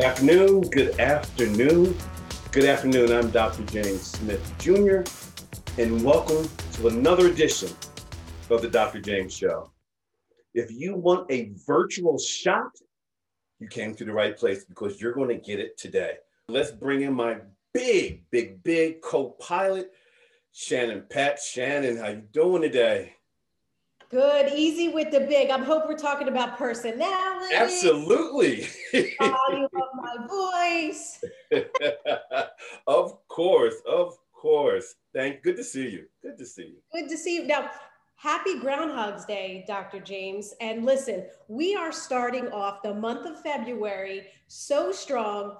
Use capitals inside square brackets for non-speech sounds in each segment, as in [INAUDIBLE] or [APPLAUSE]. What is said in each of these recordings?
Good afternoon. Good afternoon. Good afternoon. I'm Dr. James Smith Jr., and welcome to another edition of the Dr. James Show. If you want a virtual shot, you came to the right place because you're going to get it today. Let's bring in my big, big, big co-pilot, Shannon Pat. Shannon, how you doing today? Good, easy with the big. I hope we're talking about personality. Absolutely. Volume of my voice. [LAUGHS] of course, of course. Thank. Good to see you. Good to see you. Good to see you. Now, happy Groundhog's Day, Dr. James. And listen, we are starting off the month of February so strong.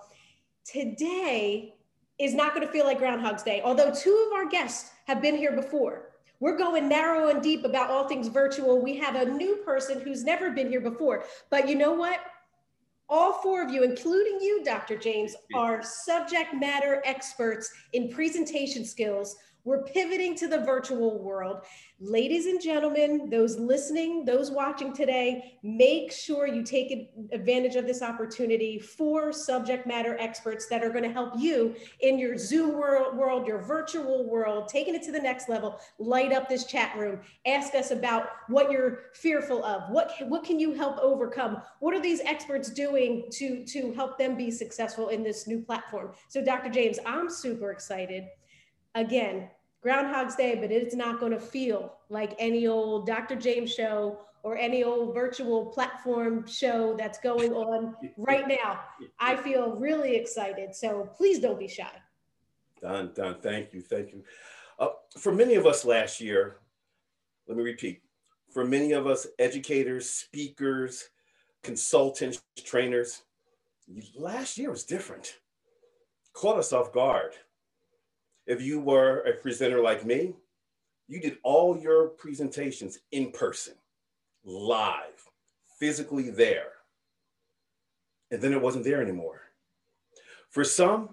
Today is not going to feel like Groundhog's Day, although two of our guests have been here before. We're going narrow and deep about all things virtual. We have a new person who's never been here before. But you know what? All four of you, including you, Dr. James, are subject matter experts in presentation skills we're pivoting to the virtual world. Ladies and gentlemen, those listening, those watching today, make sure you take advantage of this opportunity for subject matter experts that are going to help you in your Zoom world, your virtual world, taking it to the next level. Light up this chat room. Ask us about what you're fearful of. What, what can you help overcome? What are these experts doing to, to help them be successful in this new platform? So, Dr. James, I'm super excited again, Groundhog's Day, but it's not going to feel like any old Dr. James show or any old virtual platform show that's going on right now. I feel really excited. So please don't be shy. Done, done. Thank you. Thank you. Uh, for many of us last year, let me repeat for many of us educators, speakers, consultants, trainers, last year was different. Caught us off guard if you were a presenter like me, you did all your presentations in person, live, physically there. And then it wasn't there anymore. For some,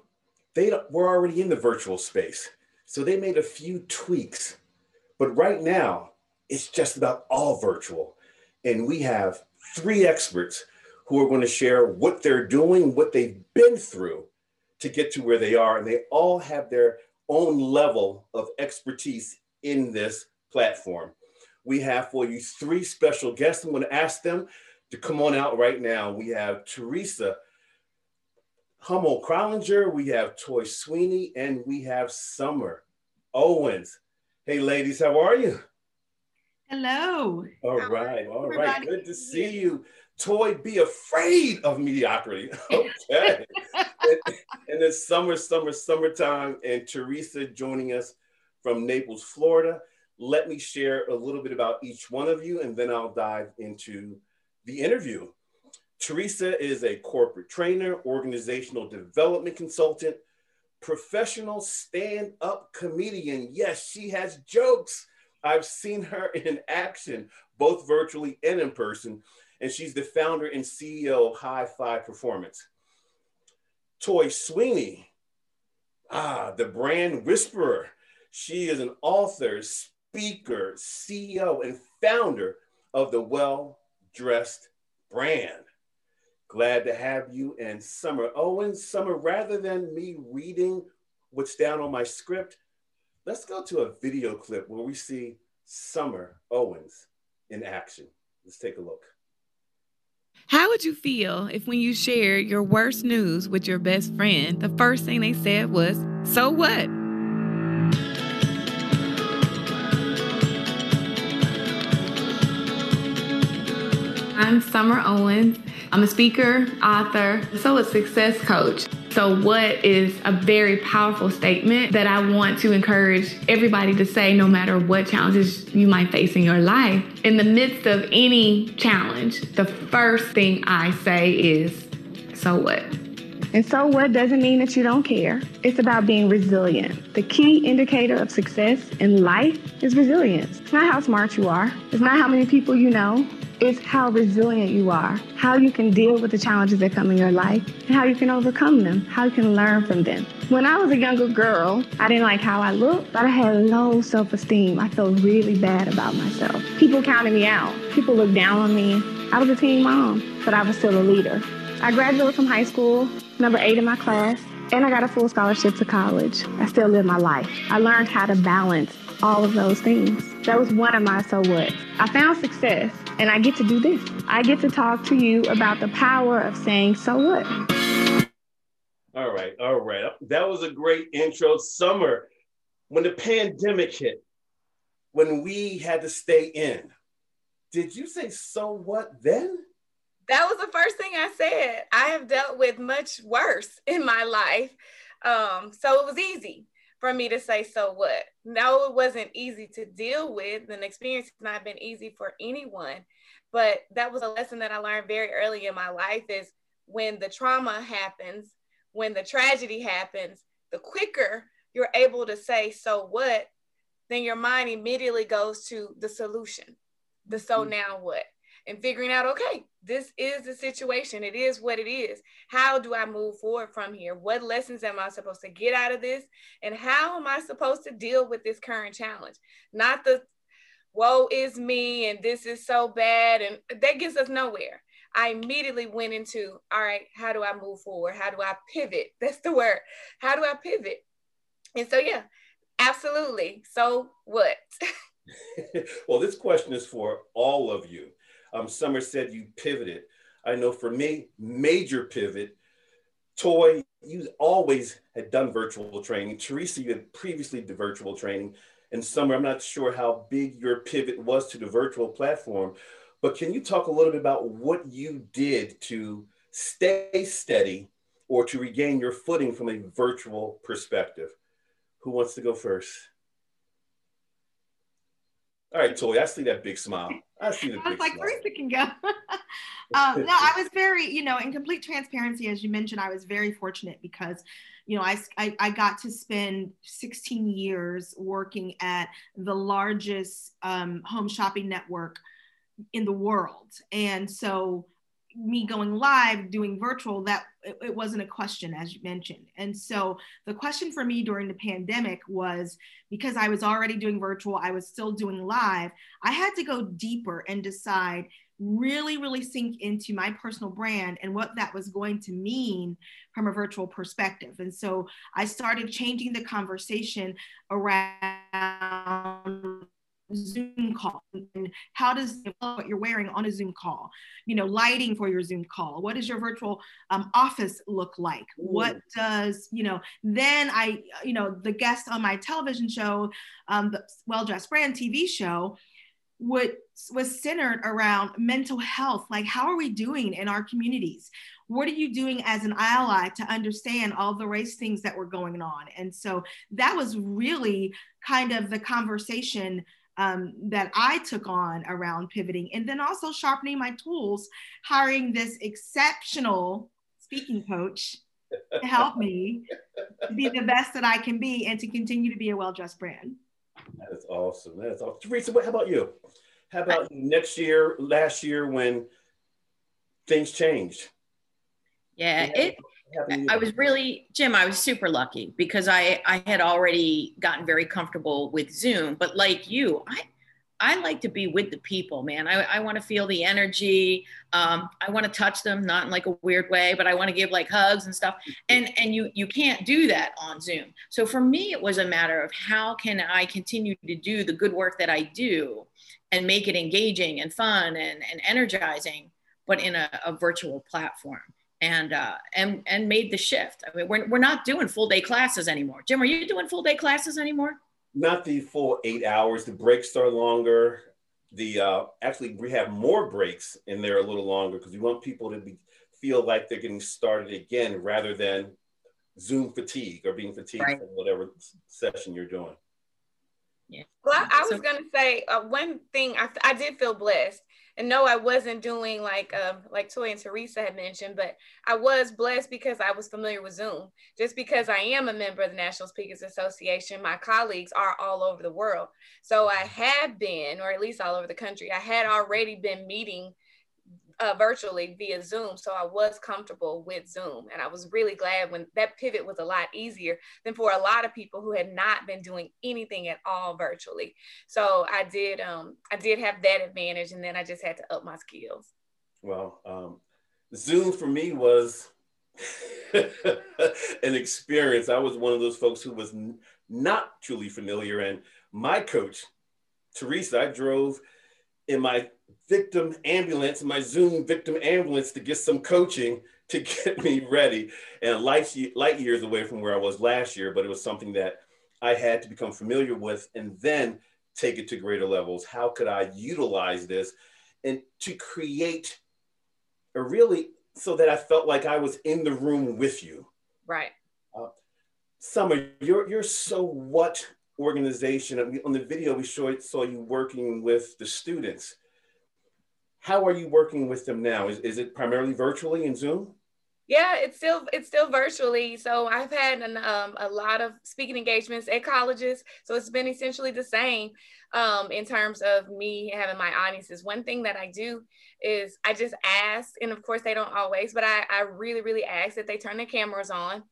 they were already in the virtual space. So they made a few tweaks. But right now, it's just about all virtual. And we have three experts who are going to share what they're doing, what they've been through to get to where they are. And they all have their own level of expertise in this platform. We have for you three special guests. I'm going to ask them to come on out right now. We have Teresa Hummel Crowlinger, we have Toi Sweeney, and we have Summer Owens. Hey, ladies, how are you? Hello. All how right, all right. Good to see you. Toy, be afraid of mediocrity. [LAUGHS] Okay. [LAUGHS] and, it's summer, summer, summertime, and Theresa joining us from Naples, Florida. Let me share a little bit about each one of you, and then I'll dive into the interview. Theresa is a corporate trainer, organizational development consultant, professional stand up comedian. Yes, she has jokes. I've seen her [LAUGHS] in action, both virtually and in person and she's the founder and CEO of High Five Performance. Toi Sweeney, ah, the brand whisperer. She is an author, speaker, CEO, and founder of the Well Dressed brand. Glad to have you and Summer Owens. Summer, rather than me reading what's down on my script, let's go to a video clip where we see Summer Owens in action. Let's take a look. How would you feel if when you shared your worst news with your best friend, the first thing they said was, So what? I'm Summer Owens. I'm a speaker, author, so a success coach. So, what is a very powerful statement that I want to encourage everybody to say no matter what challenges you might face in your life? In the midst of any challenge, the first thing I say is, So what? And so what doesn't mean that you don't care. It's about being resilient. The key indicator of success in life is resilience. It's not how smart you are. It's not how many people you know. It's how resilient you are, how you can deal with the challenges that come in your life, and how you can overcome them, how you can learn from them. When I was a younger girl, I didn't like how I looked, but I had low self esteem. I felt really bad about myself. People counted me out, people looked down on me. I was a teen mom, but I was still a leader. I graduated from high school, number eight in my class, and I got a full scholarship to college. I still live my life. I learned how to balance all of those things. That was one of my so what. I found success, and I get to do this. I get to talk to you about the power of saying so what. All right, all right. That was a great intro. Summer, when the pandemic hit, when we had to stay in, did you say so what then? That was the first thing I said. I have dealt with much worse in my life. Um, so it was easy for me to say, so what? No, it wasn't easy to deal with. An experience has not been easy for anyone. But that was a lesson that I learned very early in my life is when the trauma happens, when the tragedy happens, the quicker you're able to say, so what? Then your mind immediately goes to the solution. The so mm-hmm. now what? And figuring out, okay, this is the situation. It is what it is. How do I move forward from here? What lessons am I supposed to get out of this? And how am I supposed to deal with this current challenge? Not the woe is me and this is so bad. And that gets us nowhere. I immediately went into, all right, how do I move forward? How do I pivot? [LAUGHS] That's the word. How do I pivot? And so, yeah, absolutely. So what? [LAUGHS] well, this question is for all of you. Um, Summer said you pivoted. I know for me, major pivot. Toi, you always had done virtual training. Theresa, you had previously did virtual training. And Summer, I'm not sure how big your pivot was to the virtual platform, but can you talk a little bit about what you did to stay steady or to regain your footing from a virtual perspective? Who wants to go first? All right, Toi, I see that big smile. I see the I was like, Theresa can go. [LAUGHS] [LAUGHS] um, no, I was very, you know, in complete transparency, as you mentioned, I was very fortunate because, you know, I, I, I got to spend 16 years working at the largest um, home shopping network in the world. And so me going live doing virtual that it, it, wasn't a question as you mentioned. And so the question for me during the pandemic was because i was already doing virtual i was still doing live i had to go deeper and decide really really sink into my personal brand and what that was going to mean from a virtual perspective. And so i started changing the conversation around Zoom call and how does what you're wearing on a Zoom call, you know, lighting for your Zoom call. What does your virtual um, office look like? What does, you know, then I, you know, the guest on my television show, um, the Well Dressed Brand TV show, would was centered around mental health. Like, how are we doing in our communities? What are you doing as an ally to understand all the race things that were going on? And so that was really kind of the conversation um, that I took on around pivoting, and then also sharpening my tools, hiring this exceptional speaking coach to help me be the best that I can be and to continue to be a well dressed brand. That is awesome. That is awesome. Theresa, how about you? How about next year, last year when things changed? Yeah, it I was really, Jim, I was super lucky because I, I had already gotten very comfortable with Zoom. But like you, I, I like to be with the people, man. I, I want to feel the energy. Um, I want to touch them, not in like a weird way, but I want to give like hugs and stuff. And and you you can't do that on Zoom. So for me, it was a matter of how can I continue to do the good work that I do and make it engaging and fun and, and energizing, but in a, a virtual platform and uh, and and made the shift. I mean, we're we're not doing full day classes anymore. Jim, are you doing full day classes anymore? Not the full eight hours. The breaks are longer. The uh, actually we have more breaks in there a little longer because we want people to be feel like they're getting started again rather than Zoom fatigue or being fatigued right. from whatever session you're doing. Yeah. Well, I, I was so, gonna say uh, one thing. I, I did feel blessed and no, I wasn't doing like um, like Toi and Theresa had mentioned, but I was blessed because I was familiar with Zoom. Just because I am a member of the National Speakers Association, my colleagues are all over the world. So I had been, or at least all over the country, I had already been meeting uh, virtually via Zoom. So I was comfortable with Zoom. And I was really glad when that pivot was a lot easier than for a lot of people who had not been doing anything at all virtually. So I did, um, I did have that advantage. And then I just had to up my skills. Well, um, Zoom for me was [LAUGHS] an experience. I was one of those folks who was n- not truly familiar. And my coach, Theresa, I drove in my victim ambulance, my Zoom victim ambulance to get some coaching to [LAUGHS] get me ready. And light, light years away from where I was last year, but it was something that I had to become familiar with and then take it to greater levels. How could I utilize this and to create a really so that I felt like I was in the room with you. Right. Uh, Summer, you're you're so what organization on the video we showed saw you working with the students. How are you working with them now? Is, is it primarily virtually in Zoom? Yeah, it's still it's still virtually. So I've had an, um, a lot of speaking engagements at colleges. So it's been essentially the same um, in terms of me having my audiences. One thing that I do is I just ask, and of course they don't always, but I, I really really ask that they turn their cameras on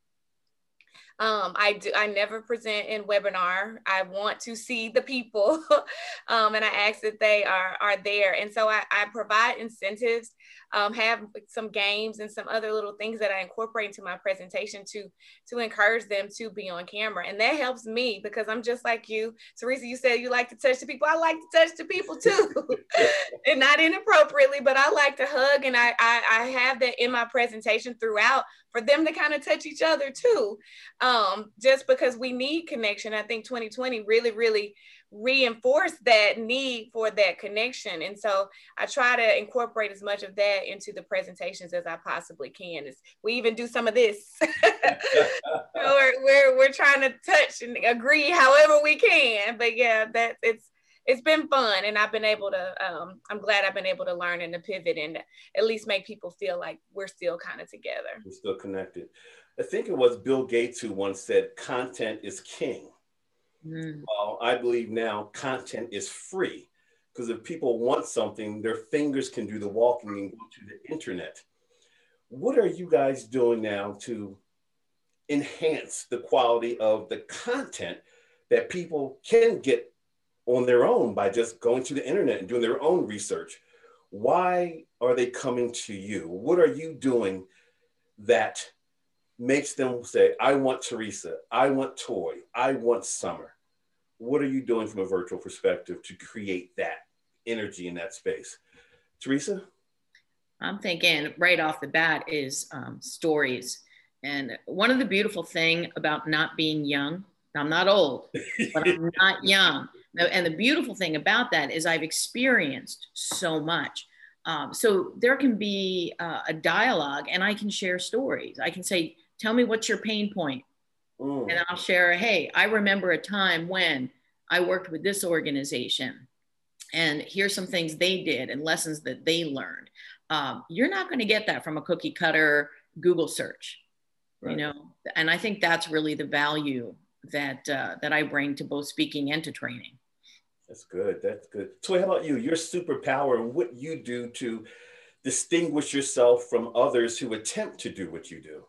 um, I do. I never present in webinar. I want to see the people, [LAUGHS] um, and I ask that they are are there. And so I, I provide incentives, um, have some games and some other little things that I incorporate into my presentation to to encourage them to be on camera, and that helps me because I'm just like you, Theresa. You said you like to touch the people. I like to touch the people too, [LAUGHS] and not inappropriately, but I like to hug, and I, I I have that in my presentation throughout for them to kind of touch each other too. Just because we need connection. I think 2020 really, really reinforced that need for that connection. And so I try to incorporate as much of that into the presentations as I possibly can. It's, we even do some of this. [LAUGHS] we're, we're, we're trying to touch and agree however we can. But yeah, that it's it's been fun and I've been able to um, I'm glad I've been able to learn and to pivot and at least make people feel like we're still kind of together. We're still connected. I think it was Bill Gates who once said content is king. Mm. Well, I believe now content is free because if people want something, their fingers can do the walking and go to the internet. What are you guys doing now to enhance the quality of the content that people can get on their own by just going to the internet and doing their own research. Why are they coming to you? What are you doing that makes them say, I want Theresa, I want Toi, I want Summer? What are you doing from a virtual perspective to create that energy in that space? Theresa? I'm thinking right off the bat is um, stories. And one of the beautiful thing about not being young, I'm not old, but I'm [LAUGHS] not young and the beautiful thing about that is I've experienced so much. Um, so there can be uh, a dialogue and I can share stories. I can say, tell me what's your pain point? Mm. And I'll share, hey, I remember a time when I worked with this organization and here's some things they did and lessons that they learned. Um, you're not going to get that from a cookie cutter Google search, right. you know? And I think that's really the value that, uh, that I bring to both speaking and to training. That's good. That's good. So, how about you? Your superpower and what you do to distinguish yourself from others who attempt to do what you do?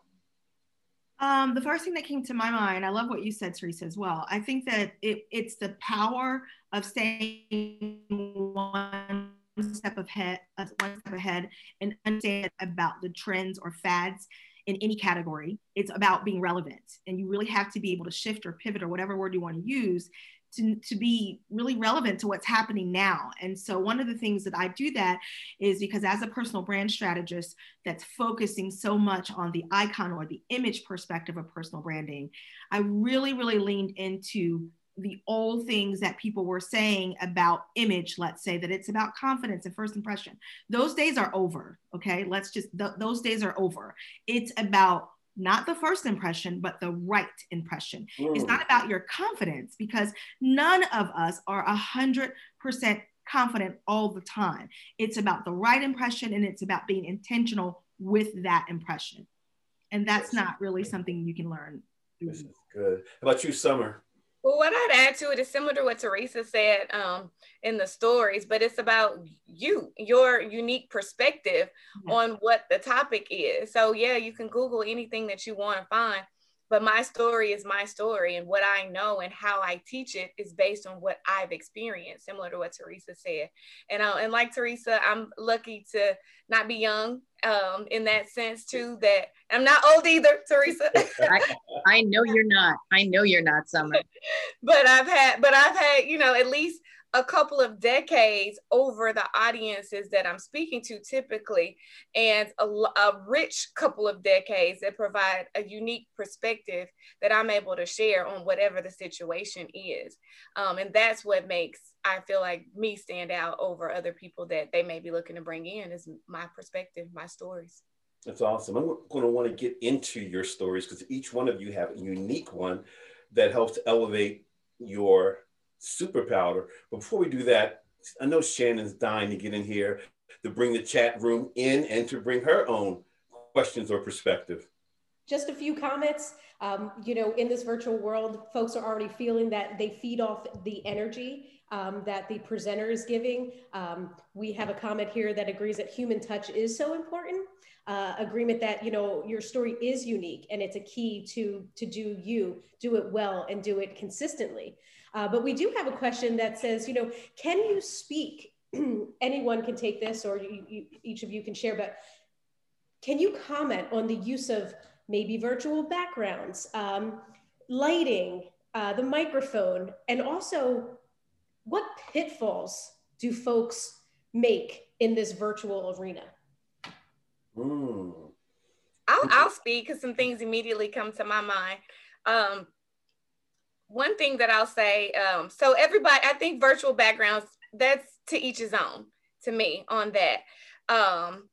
Um, the first thing that came to my mind, I love what you said, Theresa, as well. I think that it, it's the power of staying one step ahead, one step ahead, and understand about the trends or fads in any category. It's about being relevant, and you really have to be able to shift or pivot or whatever word you want to use to, to be really relevant to what's happening now. And so one of the things that I do that is because as a personal brand strategist that's focusing so much on the icon or the image perspective of personal branding, I really, really leaned into the old things that people were saying about image, let's say that it's about confidence and first impression. Those days are over. Okay. Let's just, th- those days are over. It's about not the first impression, but the right impression. Mm. It's not about your confidence because none of us are a hundred percent confident all the time. It's about the right impression and it's about being intentional with that impression. And that's not really something you can learn. This is good. How about you, Summer? Well, what I'd add to it is similar to what Theresa said um, in the stories, but it's about you, your unique perspective on what the topic is. So, yeah, you can Google anything that you want to find. But my story is my story and what i know and how i teach it is based on what i've experienced similar to what teresa said. And uh, and like teresa i'm lucky to not be young um, in that sense too that i'm not old either teresa. [LAUGHS] I, I know you're not. I know you're not summer. [LAUGHS] But i've had but i've had you know at least a couple of decades over the audiences that I'm speaking to typically, and a, a, rich couple of decades that provide a unique perspective that I'm able to share on whatever the situation is. Um, and that's what makes I feel like me stand out over other people that they may be looking to bring in is my perspective, my stories. That's awesome. I'm going to want to get into your stories because each one of you have a unique one that helps elevate your superpower. But before we do that, I know Shannon's dying to get in here to bring the chat room in and to bring her own questions or perspective. Just a few comments. Um, you know, in this virtual world, folks are already feeling that they feed off the energy um, that the presenter is giving. Um, we have a comment here that agrees that human touch is so important. Uh, agreement that you know your story is unique and it's a key to to do you do it well and do it consistently uh, but we do have a question that says, you know, can you speak? [CLEARS THROAT] Anyone can take this, or you, you, each of you can share, but can you comment on the use of maybe virtual backgrounds, um, lighting, uh, the microphone, and also what pitfalls do folks make in this virtual arena? Mm. I'll, I'll speak because some things immediately come to my mind. Um, one thing that I'll say, um, so everybody, I think virtual backgrounds, that's to each his own to me on that. Um,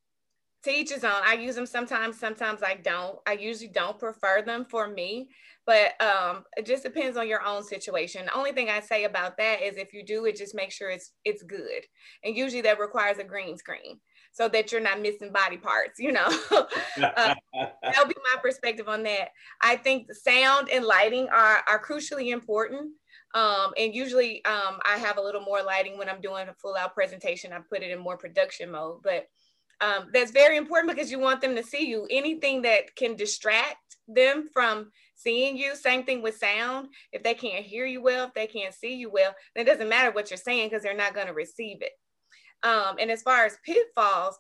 to each his own. I use them sometimes, sometimes I don't. I usually don't prefer them for me, but um, it just depends on your own situation. The only thing I say about that is if you do it, just make sure it's it's good. And usually that requires a green screen so that you're not missing body parts, you know. [LAUGHS] uh, [LAUGHS] that'll be my perspective on that. I think the sound and lighting are, are crucially important. Um, and usually um, I have a little more lighting when I'm doing a full out presentation. I put it in more production mode, but um, that's very important because you want them to see you. Anything that can distract them from seeing you, same thing with sound. If they can't hear you well, if they can't see you well, it doesn't matter what you're saying because they're not going to receive it. Um, and as far as pitfalls,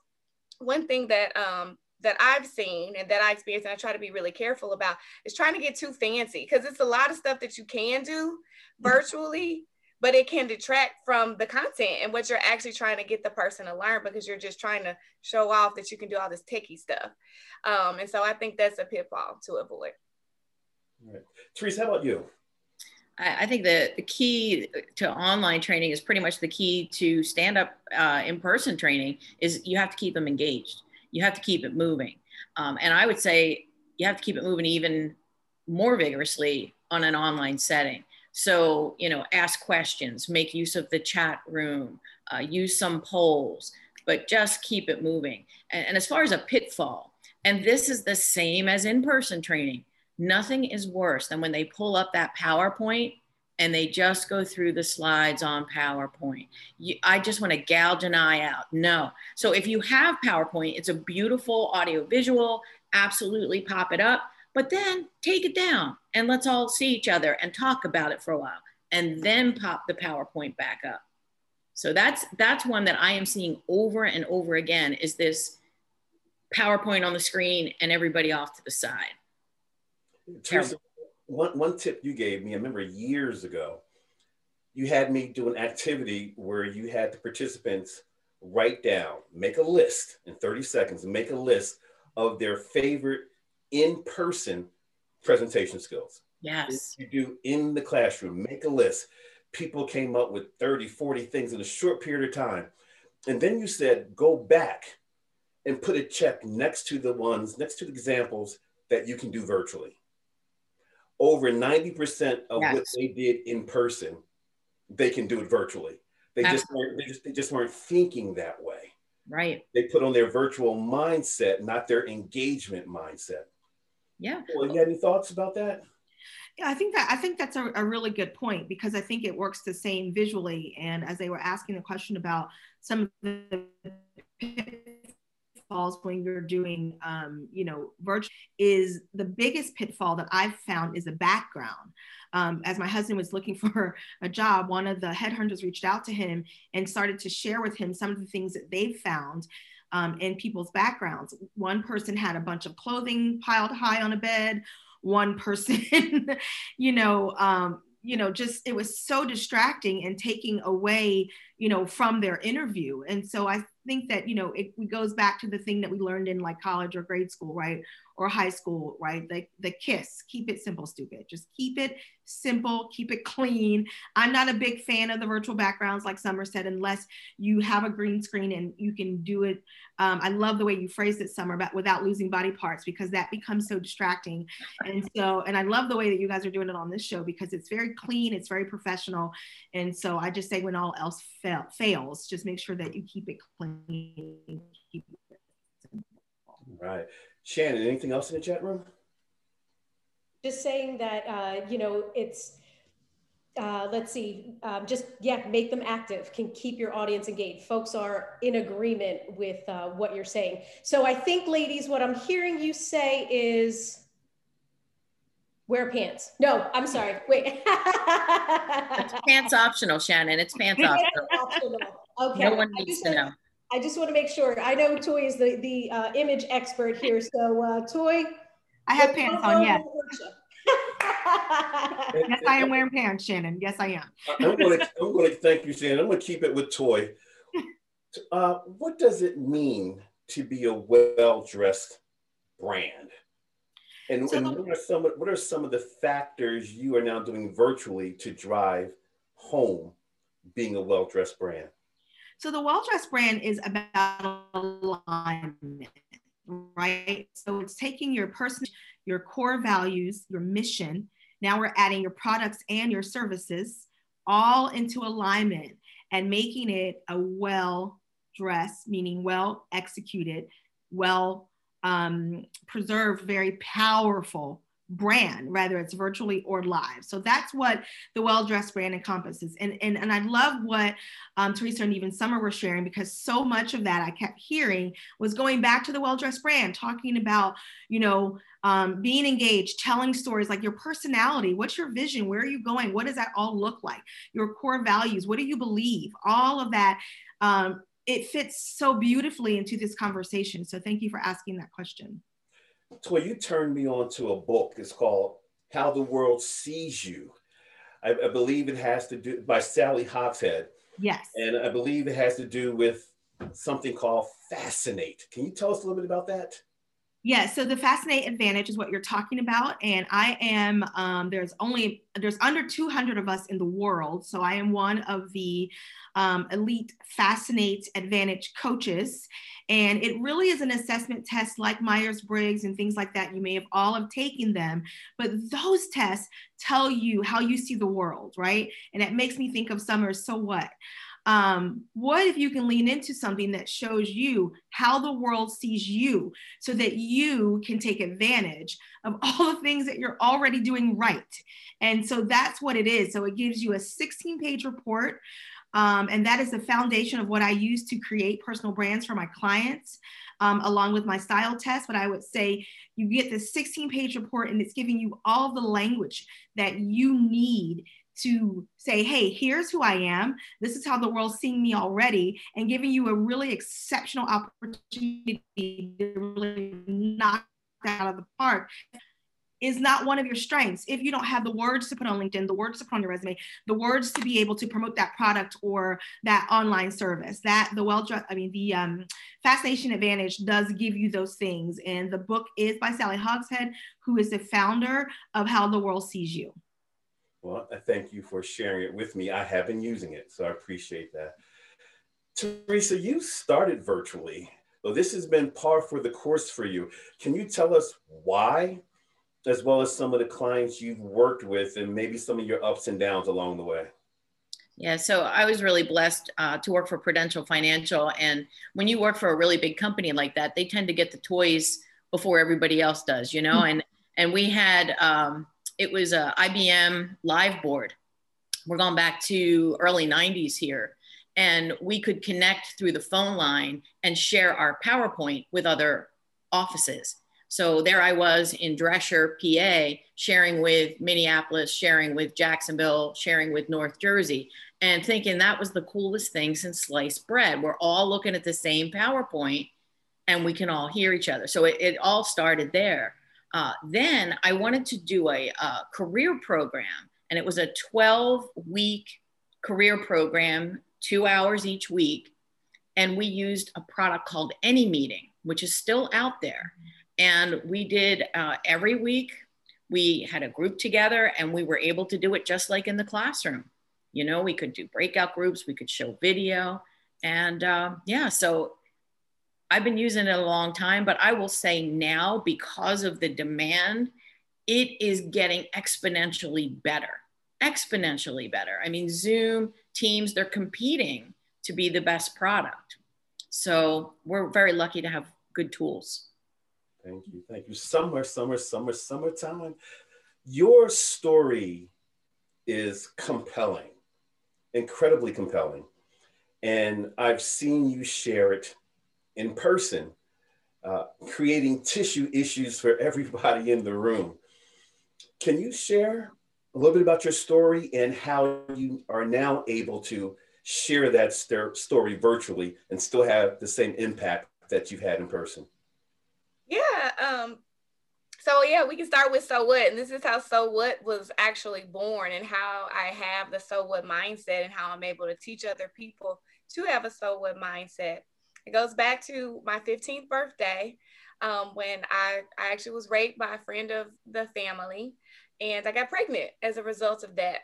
one thing that um, that I've seen and that I experience and I try to be really careful about is trying to get too fancy because it's a lot of stuff that you can do virtually, but it can detract from the content and what you're actually trying to get the person to learn because you're just trying to show off that you can do all this techie stuff. Um, and so I think that's a pitfall to avoid. All right. Theresa, how about you? I think the, the key to online training is pretty much the key to stand up uh, in person training is you have to keep them engaged. You have to keep it moving. Um, and I would say you have to keep it moving even more vigorously on an online setting. So, you know, ask questions, make use of the chat room, uh, use some polls, but just keep it moving. And, and as far as a pitfall, and this is the same as in person training Nothing is worse than when they pull up that PowerPoint and they just go through the slides on PowerPoint. You, I just want to gouge an eye out. No. So if you have PowerPoint, it's a beautiful audio visual, absolutely pop it up, but then take it down and let's all see each other and talk about it for a while and then pop the PowerPoint back up. So that's that's one that I am seeing over and over again is this PowerPoint on the screen and everybody off to the side. Theresa, one, one tip you gave me, I remember years ago, you had me do an activity where you had the participants write down, make a list in 30 seconds, make a list of their favorite in person presentation skills. Yes. You do in the classroom, make a list. People came up with 30, 40 things in a short period of time. And then you said, go back and put a check next to the ones, next to the examples that you can do virtually over 90% of yes. what they did in person, they can do it virtually. They just weren't they just they just weren't thinking that way. Right. They put on their virtual mindset, not their engagement mindset. Yeah. Well, you had any thoughts about that? Yeah, I think that I think that's a, a, really good point because I think it works the same visually. And as they were asking the question about some of the pitfalls when you're doing, um, you know, virtual is the biggest pitfall that I've found is a background. Um, as my husband was looking [LAUGHS] for a job, one of the headhunters reached out to him and started to share with him some of the things that they've found um, in people's backgrounds. One person had a bunch of clothing piled high on a bed. One person, [LAUGHS] you know, um, you know just it was so distracting and taking away you know from their interview and so i think that you know it, goes back to the thing that we learned in like college or grade school right or high school, right? The, the kiss, keep it simple, stupid. Just keep it simple, keep it clean. I'm not a big fan of the virtual backgrounds, like Summer said, unless you have a green screen and you can do it. Um, I love the way you phrased it, Summer, but without losing body parts, because that becomes so distracting. And so, and I love the way that you guys are doing it on this show because it's very clean, it's very professional. And so I just say when all else fail, fails, just make sure that you keep it clean. Keep it right. Shannon, anything else in the chat room? Just saying that, uh, you know, it's, uh, let's see, um, just, yeah, make them active, can keep your audience engaged. Folks are in agreement with uh, what you're saying. So I think, ladies, what I'm hearing you say is, wear pants. No, I'm sorry. Wait. it's [LAUGHS] pants optional, Shannon. It's pants optional. optional. Okay. No one needs to know. I just want to make sure. I know Toi is the the uh, image expert here. So uh, Toi, I have pants on. Yes. [LAUGHS] yes, I am wearing pants, Shannon. Yes, I am. I'm going to I'm going to thank you, Shannon. I'm going to keep it with Toi. [LAUGHS] Uh, what does it mean to be a well dressed brand? And, so, and what are some of, what are some of the factors you are now doing virtually to drive home being a well dressed brand? So the well dressed brand is about alignment, right? So it's taking your person, your core values, your mission. Now we're adding your products and your services all into alignment and making it a well dressed, meaning well executed, well um, preserved, very powerful brand, whether it's virtually or live. So that's what the well dressed brand encompasses. And, and, and I love what um, Theresa and even Summer were sharing because so much of that I kept hearing was going back to the well dressed brand, talking about, you know, um, being engaged, telling stories like your personality, what's your vision, where are you going, what does that all look like, your core values, what do you believe, all of that. Um, it fits so beautifully into this conversation. So thank you for asking that question. Toi, you turned me on to a book. It's called How the World Sees You. I, I believe it has to do by Sally Hogshead. Yes. And I believe it has to do with something called Fascinate. Can you tell us a little bit about that? Yeah, so the Fascinate Advantage is what you're talking about, and I am. Um, there's only there's under 200 of us in the world, so I am one of the um, elite Fascinate Advantage coaches, and it really is an assessment test like Myers Briggs and things like that. You may have all have taken them, but those tests tell you how you see the world, right? And it makes me think of Summers. So what? Um, what if you can lean into something that shows you how the world sees you so that you can take advantage of [LAUGHS] all the things that you're already doing right? And so that's what it is. So it gives you a 16 page report. Um, and that is the foundation of what I use to create personal brands for my clients, um, along with my style test. But I would say you get the 16 page report and it's giving you all the language that you need to say, hey, here's who I am. This is how the world's seeing me already, and giving you a really exceptional opportunity to really knock out of the park is not one of your strengths. If you don't have the words to put on LinkedIn, the words to put on your resume, the words to be able to promote that product or that online service, that the well, I mean, the um, Fascination Advantage does give you those things. And the book is by Sally Hogshead, who is the founder of How the World Sees You. Well, I thank you for sharing it with me. I have been using it, so I appreciate that. Theresa, you started virtually. So this has been par for the course for you. Can you tell us why, as well as some of the clients you've worked with and maybe some of your ups and downs along the way? Yeah, so I was really blessed uh, to work for Prudential Financial. And when you work for a really big company like that, they tend to get the toys before everybody else does, you know? Mm-hmm. And and we had um, it was a IBM live board. We're going back to early 90s here. and we could connect through the phone line and share our PowerPoint with other offices. So there I was in Dresher, PA, sharing with Minneapolis, sharing with Jacksonville, sharing with North Jersey, and thinking that was the coolest thing since sliced bread. We're all looking at the same PowerPoint and we can all hear each other. So it, it all started there. Uh, then I wanted to do a, a career program, and it was a 12 week career program, two hours each week. And we used a product called AnyMeeting, which is still out there. And we did uh, every week, we had a group together and we were able to do it just like in the classroom. You know, we could do breakout groups, we could show video. And uh, yeah, so I've been using it a long time, but I will say now, because of the demand, it is getting exponentially better. Exponentially better. I mean, Zoom, Teams, they're competing to be the best product. So we're very lucky to have good tools. Thank you. Thank you. Summer, summer, summer, summertime. Your story is compelling, incredibly compelling. And I've seen you share it in person, uh, creating tissue issues for everybody in the room. Can you share a little bit about your story and how you are now able to share that st- story virtually and still have the same impact that you've had in person? Yeah. Um, so yeah, we can start with so what, and this is how so what was actually born, and how I have the so what mindset, and how I'm able to teach other people to have a so what mindset. It goes back to my 15th birthday um, when I, I actually was raped by a friend of the family and I got pregnant as a result of that.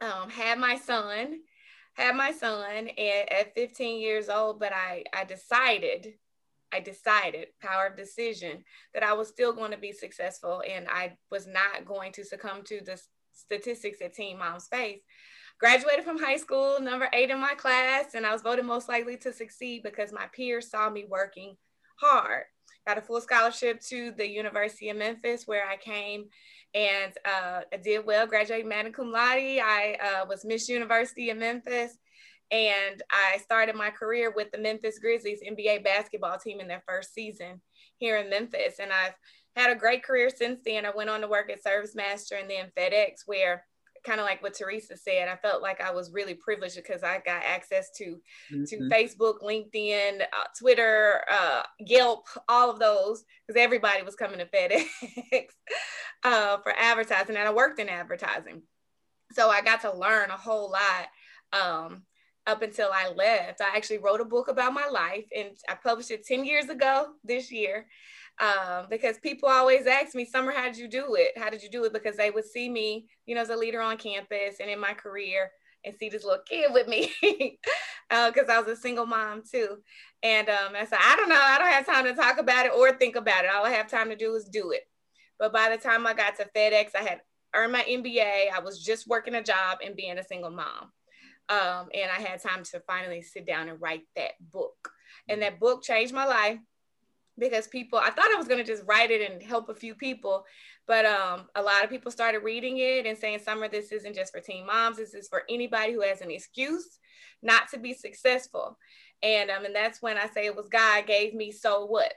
Um, had my son, had my son at, at 15 years old, but I, I decided, I decided, power of decision, that I was still going to be successful and I was not going to succumb to the statistics that Teen Moms face graduated from high school, number eight in my class, and I was voted most likely to succeed because my peers saw me working hard. Got a full scholarship to the University of Memphis, where I came and uh, I did well, graduated magna cum laude. I uh, was Miss University of Memphis, and I started my career with the Memphis Grizzlies NBA basketball team in their first season here in Memphis. And I've had a great career since then. I went on to work at ServiceMaster and then FedEx, where kind of like what Theresa said, I felt like I was really privileged because I got access to mm-hmm. to Facebook, LinkedIn, uh, Twitter, uh, Yelp, all of those because everybody was coming to [LAUGHS] FedEx uh, for advertising, and I worked in advertising, so I got to learn a whole lot. Um, up until I left, I actually wrote a book about my life, and I published it ten years ago this year um, because people always ask me, Summer, how did you do it? How did you do it? Because they would see me, you know, as a leader on campus and in my career and see this little kid with me because [LAUGHS] uh, I was a single mom too. And um, I said, I don't know, I don't have time to talk about it or think about it. All I have time to do is do it. But by the time I got to FedEx, I had earned my MBA. I was just working a job and being a single mom. Um, and I had time to finally sit down and write that book. And that book changed my life because people i thought i was going to just write it and help a few people but um, a lot of people started reading it and saying summer this isn't just for teen moms. This is for anybody who has an excuse not to be successful. And um, and that's when i say it was god gave me so what?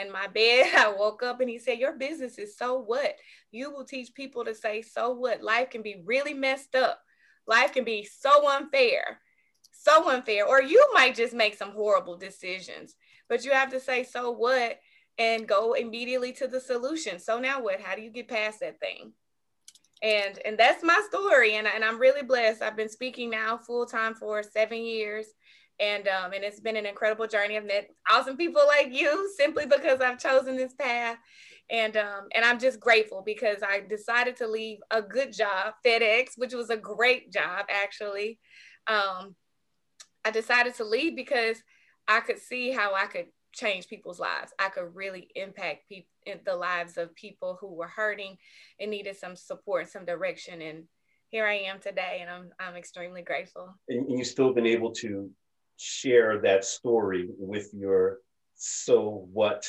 In my bed [LAUGHS] i woke up and he said your business is so what? You will teach people to say so what life can be really messed up. Life can be so unfair so unfair or you might just make some horrible decisions but you have to say, so what? And go immediately to the solution. So now what? How do you get past that thing? And and that's my story. And, and I'm really blessed. I've been speaking now full time for seven years. And um, and it's been an incredible journey. I've met awesome people like you [LAUGHS] simply because I've chosen this path. And um, and I'm just grateful because I decided to leave a good job, FedEx, which was a great job actually. Um, I decided to leave because I could see how I could change people's lives. I could really impact people the lives of people who were hurting and needed some support some direction. And here I am today, and I'm I'm extremely grateful. And you've still been able to share that story with your so what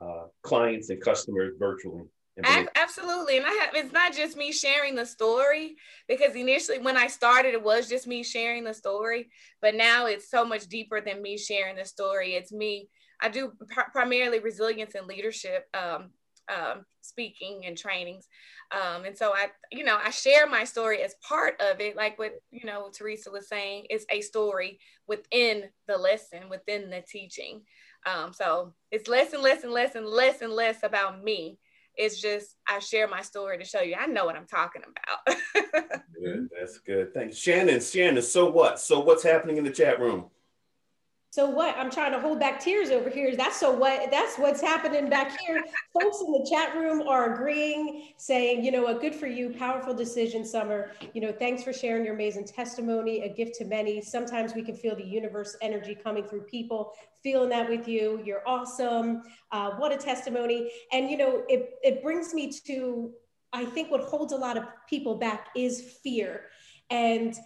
uh, clients and customers virtually. Absolutely. And I have it's not just me sharing the story because initially when I started it was just me sharing the story, but now it's so much deeper than me sharing the story. It's me I do pr- primarily resilience and leadership um, um, speaking and trainings. Um, and so I, you know, I share my story as part of it, like what, you know, Theresa was saying, it's a story within the lesson, within the teaching. Um, so it's less and less and less and less and less about me it's just I share my story to show you I know what I'm talking about. [LAUGHS] good. That's good. Thanks. Shannon, Shannon, so what? So what's happening in the chat room? So what? I'm trying to hold back tears over here. That's so what? That's what's happening back here. Folks in the chat room are agreeing, saying, you know, what, good for you, powerful decision, Summer. You know, thanks for sharing your amazing testimony, a gift to many. Sometimes we can feel the universe energy coming through people. Feeling that with you. You're awesome. Uh, what a testimony. And you know, it it brings me to, I think, what holds a lot of people back is fear, and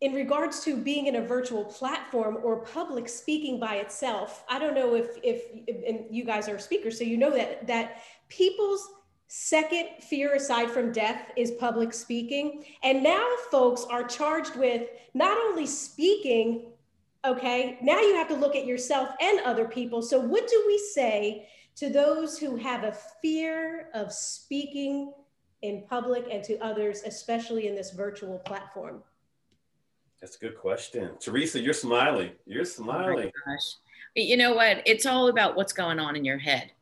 in regards to being in a virtual platform or public speaking by itself, I don't know if, if, and you guys are speakers, so you know that, that people's second fear aside from death is public speaking. And now folks are charged with not only speaking, okay, now you have to look at yourself and other people. So what do we say to those who have a fear of speaking in public and to others, especially in this virtual platform? That's a good question. Theresa, you're smiling. You're smiling. Oh gosh. You know what? It's all about what's going on in your head.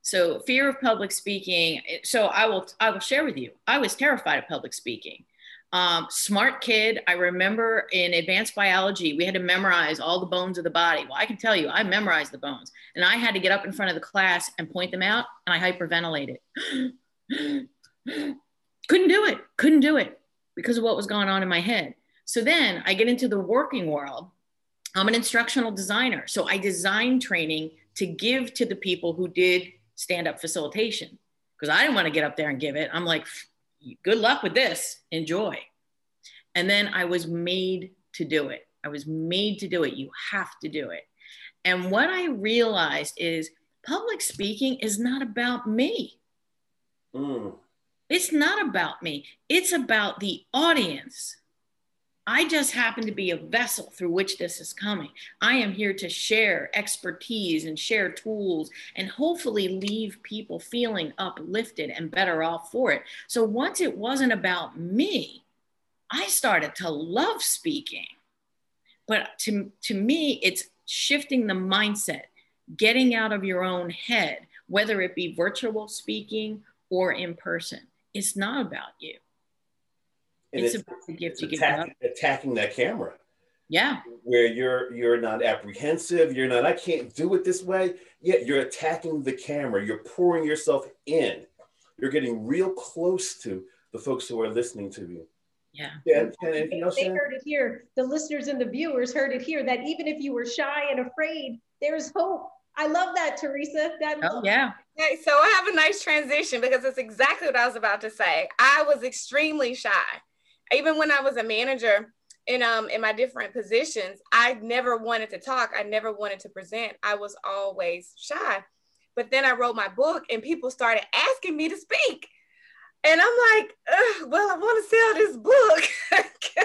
So fear of public speaking. So I will I will share with you. I was terrified of public speaking. Um, smart kid. I remember in advanced biology, we had to memorize all the bones of the body. Well, I can tell you, I memorized the bones, and I had to get up in front of the class and point them out, and I hyperventilated. [GASPS] Couldn't do it. Couldn't do it because of what was going on in my head. So then I get into the working world. I'm an instructional designer. So I design training to give to the people who did stand up facilitation because I didn't want to get up there and give it. I'm like, good luck with this. Enjoy. And then I was made to do it. I was made to do it. You have to do it. And what I realized is public speaking is not about me. Mm. It's not about me, it's about the audience. I just happen to be a vessel through which this is coming. I am here to share expertise and share tools and hopefully leave people feeling uplifted and better off for it. So once it wasn't about me, I started to love speaking. But to, to me, it's shifting the mindset, getting out of your own head, whether it be virtual speaking or in person. It's not about you it's, it's, about the gift you attack, give attacking that camera. Yeah. Where you're you're not apprehensive, you're not, I can't do it this way. Yet you're attacking the camera, you're pouring yourself in. You're getting real close to the folks who are listening to you. Yeah. yeah they, they heard it here. The listeners and the viewers heard it here that even if you were shy and afraid, there's hope. I love that, Theresa. That oh yeah. Okay, so I have a nice transition because it's exactly what I was about to say. I was extremely shy even when I was a manager in um in my different positions, I never wanted to talk. I never wanted to present. I was always shy. But then I wrote my book and people started asking me to speak. And I'm like, well, I want to sell this book. [LAUGHS]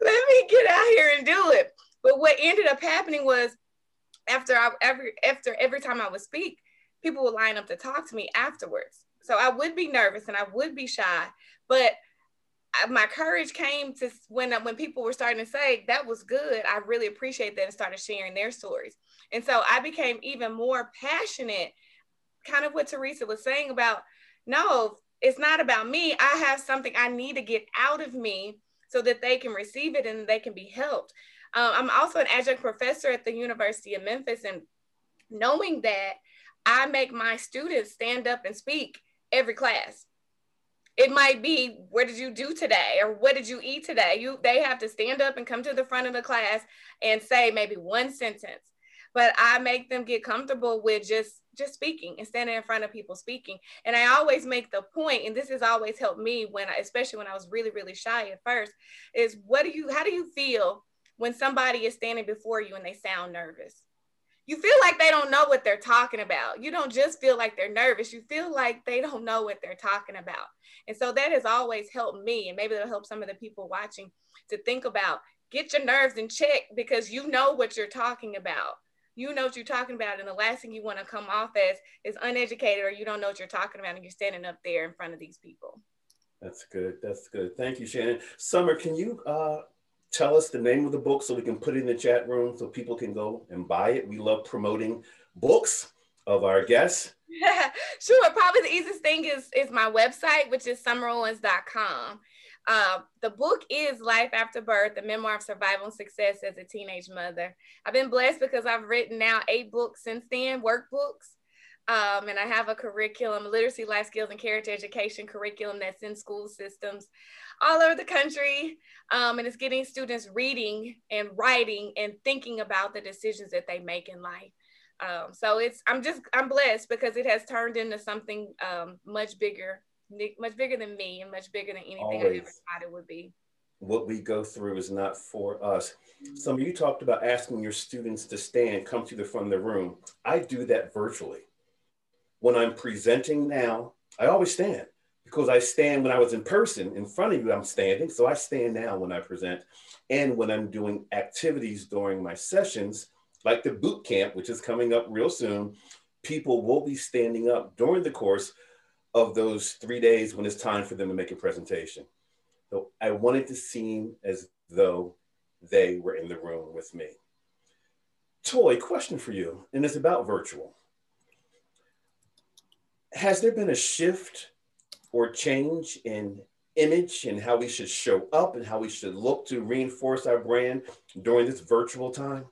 Let me get out here and do it. But what ended up happening was after I every after every time I would speak, people would line up to talk to me afterwards. So I would be nervous and I would be shy, but my courage came to when when people were starting to say that was good. I really appreciate that and started sharing their stories. And so I became even more passionate, kind of what Theresa was saying about no, it's not about me. I have something I need to get out of me so that they can receive it and they can be helped. Um, I'm also an adjunct professor at the University of Memphis, and knowing that I make my students stand up and speak every class it might be what did you do today? Or what did you eat today? You they have to stand up and come to the front of the class and say maybe one sentence. But i make them get comfortable with just just speaking and standing in front of people speaking. And i always make the point and this has always helped me when I, especially when i was really really shy at first is what do you how do you feel when somebody is standing before you and they sound nervous you feel like they don't know what they're talking about. You don't just feel like they're nervous. You feel like they don't know what they're talking about. And so that has always helped me, and maybe it'll help some of the people watching to think about get your nerves in check because you know what you're talking about. You know what you're talking about, and the last thing you want to come off as is uneducated or you don't know what you're talking about, and you're standing up there in front of these people. That's good. That's good. Thank you, Shannon. Summer, can you uh, tell us the name of the book so we can put it in the chat room so people can go and buy it. We love promoting books of our guests. [LAUGHS] sure. Probably the easiest thing is, is my website, which is summerowens.com. Uh, the book is Life After Birth, the memoir of survival and success as a teenage mother. I've been blessed because I've written now eight books since then, workbooks. Um, and I have a curriculum, literacy, life skills, and character education curriculum that's in school systems all over the country. Um, and it's getting students reading and writing and thinking about the decisions that they make in life. Um, so it's I'm just I'm blessed because it has turned into something um, much bigger, much bigger than me, and much bigger than anything Always. I ever thought it would be. What we go through is not for us. Some of you talked about asking your students to stand, come to the front of the room. I do that virtually. When I'm presenting now, I always stand because I stand when I was in person in front of you, I'm standing. So I stand now when I present. And when I'm doing activities during my sessions, like the boot camp, which is coming up real soon, people will be standing up during the course of those three days when it's time for them to make a presentation. So I wanted to seem as though they were in the room with me. Toi, question for you, and it's about virtual. Has there been a shift or change in image and how we should show up and how we should look to reinforce our brand during this virtual time?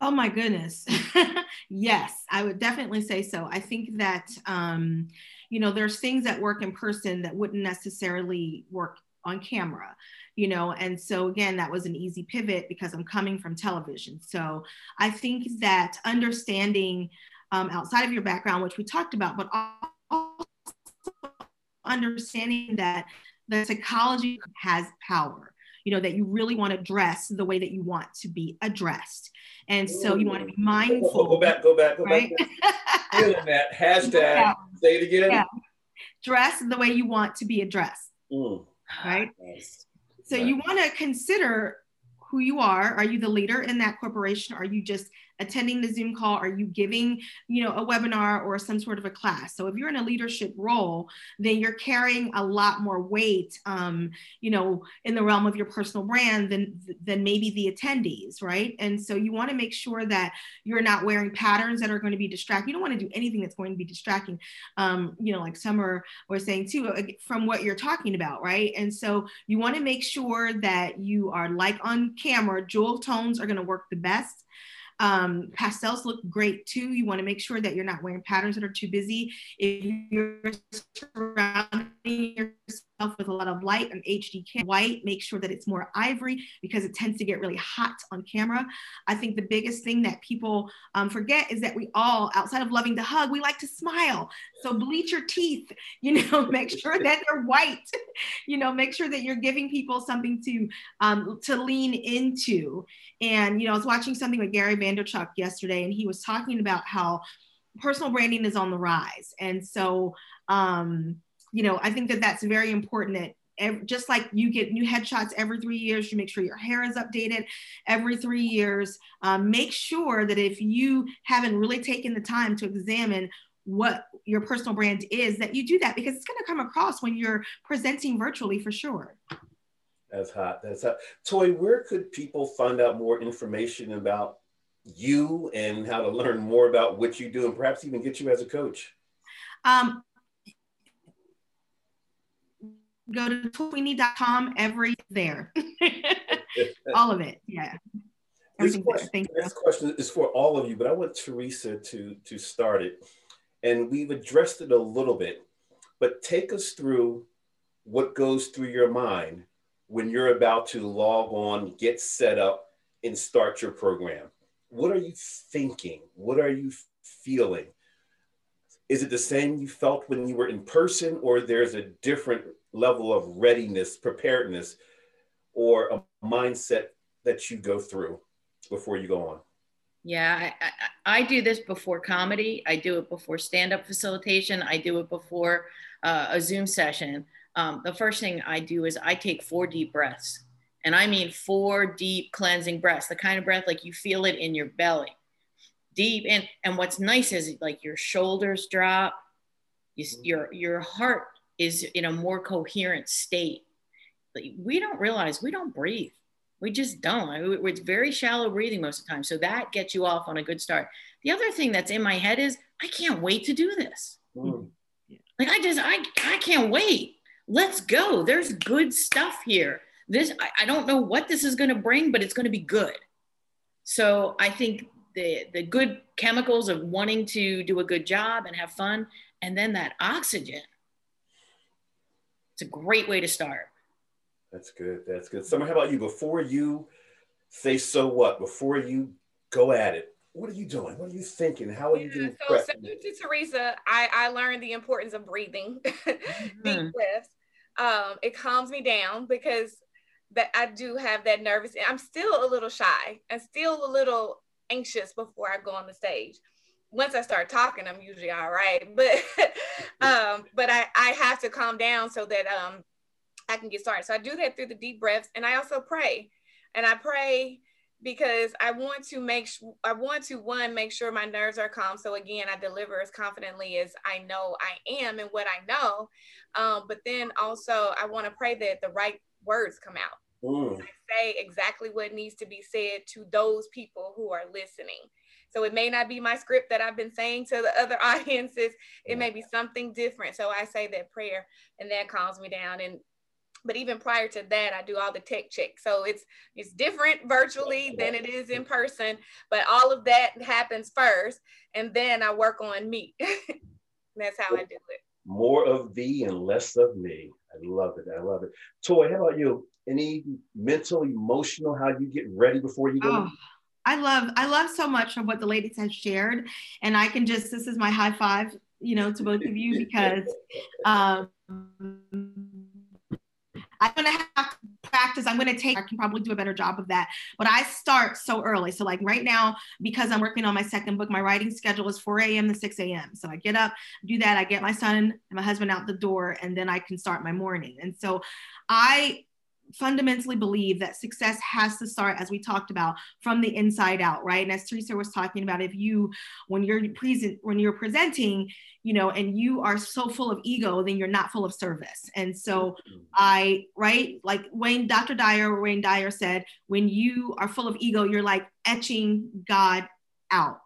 Oh my goodness. [LAUGHS] yes, I would definitely say so. I think that, um, you know, there's things that work in person that wouldn't necessarily work on camera, you know, and so again, that was an easy pivot because I'm coming from television. So I think that understanding um, outside of your background, which we talked about, but also understanding that the psychology has power you know that you really want to dress the way that you want to be addressed and so you want to be mindful go, back go back go right? back feeling that hashtag yeah. say it again yeah. dress the way you want to be addressed mm. right nice. so you want to consider who you are are you the leader in that corporation are you just attending the Zoom call? Are you giving, you know, a webinar or some sort of a class? So if you're in a leadership role, then you're carrying a lot more weight, um, you know, in the realm of your personal brand than than maybe the attendees, right? And so you want to make sure that you're not wearing patterns that are going to be distracting. You don't want to do anything that's going to be distracting. Um, you know, like Summer was saying too, uh, from what you're talking about, right? And so you want to make sure that you are like on camera, jewel tones are going to work the best. Um, pastels look great too. You want to make sure that you're not wearing patterns that are too busy. If you're surrounding yourself with a lot of light and HD white. Make sure that it's more ivory because it tends to get really hot on camera. I think the biggest thing that people um, forget is that we all, outside of loving to hug, we like to smile. So bleach your teeth, [LAUGHS] you know, make sure that they're white, [LAUGHS] you know, make sure that you're giving people something to um, to lean into. And, you know, I was watching something with Gary Vaynerchuk yesterday, and he was talking about how personal branding is on the rise. And so, um, you know, I think that that's very important that Every, just like you get new headshots every three years, you make sure your hair is updated every three years. Um, make sure that if you haven't really taken the time to examine what your personal brand is, that you do that because it's going to come across when you're presenting virtually for sure. That's hot. That's hot. Toi, where could people find out more information about you and how to learn more about what you do and perhaps even get you as a coach? Um, go to toisweeney.com every there. [LAUGHS] all of it. Yeah. This question, this question is for all of you, but I want Theresa to, to start it. And we've addressed it a little bit, but take us through what goes through your mind when you're about to log on, get set up, and start your program. What are you thinking? What are you feeling? Is it the same you felt when you were in person, or there's a different level of readiness, preparedness, or a mindset that you go through before you go on? Yeah, I, I, I, do this before comedy. I do it before stand up facilitation. I do it before uh, a Zoom session. Um, the first thing I do is I take four deep breaths. And I mean four deep cleansing breaths, the kind of breath like you feel it in your belly. Deep and and what's nice is like your shoulders drop, you, your your heart is in a more coherent state. We don't realize we don't breathe. We just don't. It's very shallow breathing most of the time. So that gets you off on a good start. The other thing that's in my head is I can't wait to do this. Mm. Like I just I I can't wait. Let's go. There's good stuff here this I, I don't know what this is going to bring, but it's going to be good. So I think the the good chemicals of wanting to do a good job and have fun, and then that oxygen. It's a great way to start. That's good. That's good. Summer, how about you? Before you say so what, before you go at it, what are you doing? What are you thinking? How are you doing? So, so to Theresa, I, I learned the importance of breathing, [LAUGHS] mm-hmm. deep breaths. Um, it calms me down because that I do have that nervous. I'm still a little shy and still a little anxious before I go on the stage. Once I start talking, I'm usually all right. [LAUGHS] But um, but I, I have to calm down so that um I can get started. So I do that through the deep breaths and I also pray. And I pray because I want to make sure I want to one make sure my nerves are calm. So again, I deliver as confidently as I know I am and what I know. Um, but then also I want to pray that the right words come out. Mm. say exactly what needs to be said to those people who are listening. So it may not be my script that I've been saying to the other [LAUGHS] audiences. It may be something different. So I say that prayer and that calms me down. And but even prior to that, I do all the tech checks. So it's it's different virtually than it is in person. But all of that happens first, and then I work on me. [LAUGHS] That's how I do it. More of thee and less of me. I love it. I love it. Toi, how about you? Any mental, emotional, how you get ready before you go? Oh, I love, I love so much of what the ladies have shared. And I can just, this is my high five, you know, to both of you because um, I'm gonna have to practice. I'm gonna take. I can probably do a better job of that. But I start so early. So like right now, because I'm working on my second book, my writing schedule is 4 a.m. to 6 a.m. So I get up, do that. I get my son and my husband out the door, and then I can start my morning. And so I fundamentally believe that success has to start as we talked about from the inside out right and as theresa was talking about if you when you're present when you're presenting you know and you are so full of ego then you're not full of service and so mm-hmm. i right like wayne dr dyer wayne dyer said when you are full of ego you're like etching god out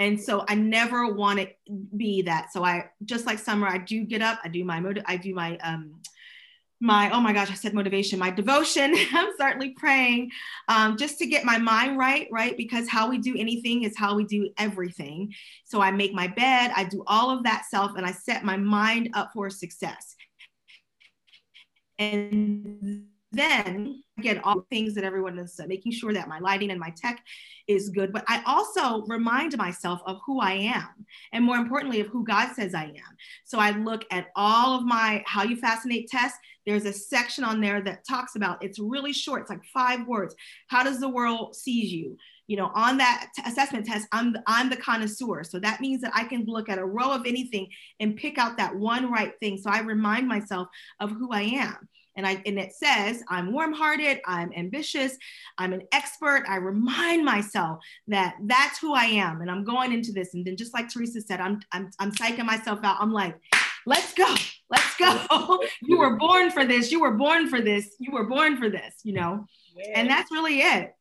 and so I never want to be that. So I just like summer, I do get up, I do my I do my um, my oh my gosh i said motivation my devotion. [LAUGHS] I'm certainly praying um, just to get my mind right right? Because how we do anything is how we do everything. So i make my bed i do all of that self and i set my mind up for success. And then again all the things that everyone is making sure that my lighting and my tech is good but i also remind myself of who i am and more importantly of who god says i am. So i look at all of my how you fascinate tests. There's a section on there that talks about it's really short it's like five words. How does the world sees you? You know on that t- assessment test i'm i'm the connoisseur. So that means that i can look at a row of anything and pick out that one right thing. So i remind myself of who i am and I and it says I'm warm-hearted, I'm ambitious, I'm an expert. I remind myself that that's who I am, and I'm going into this. And then just like Theresa said, I'm I'm I'm psyching myself out. I'm like, let's go, let's go. [LAUGHS] you were born for this. You were born for this. You were born for this. You know, and that's really it.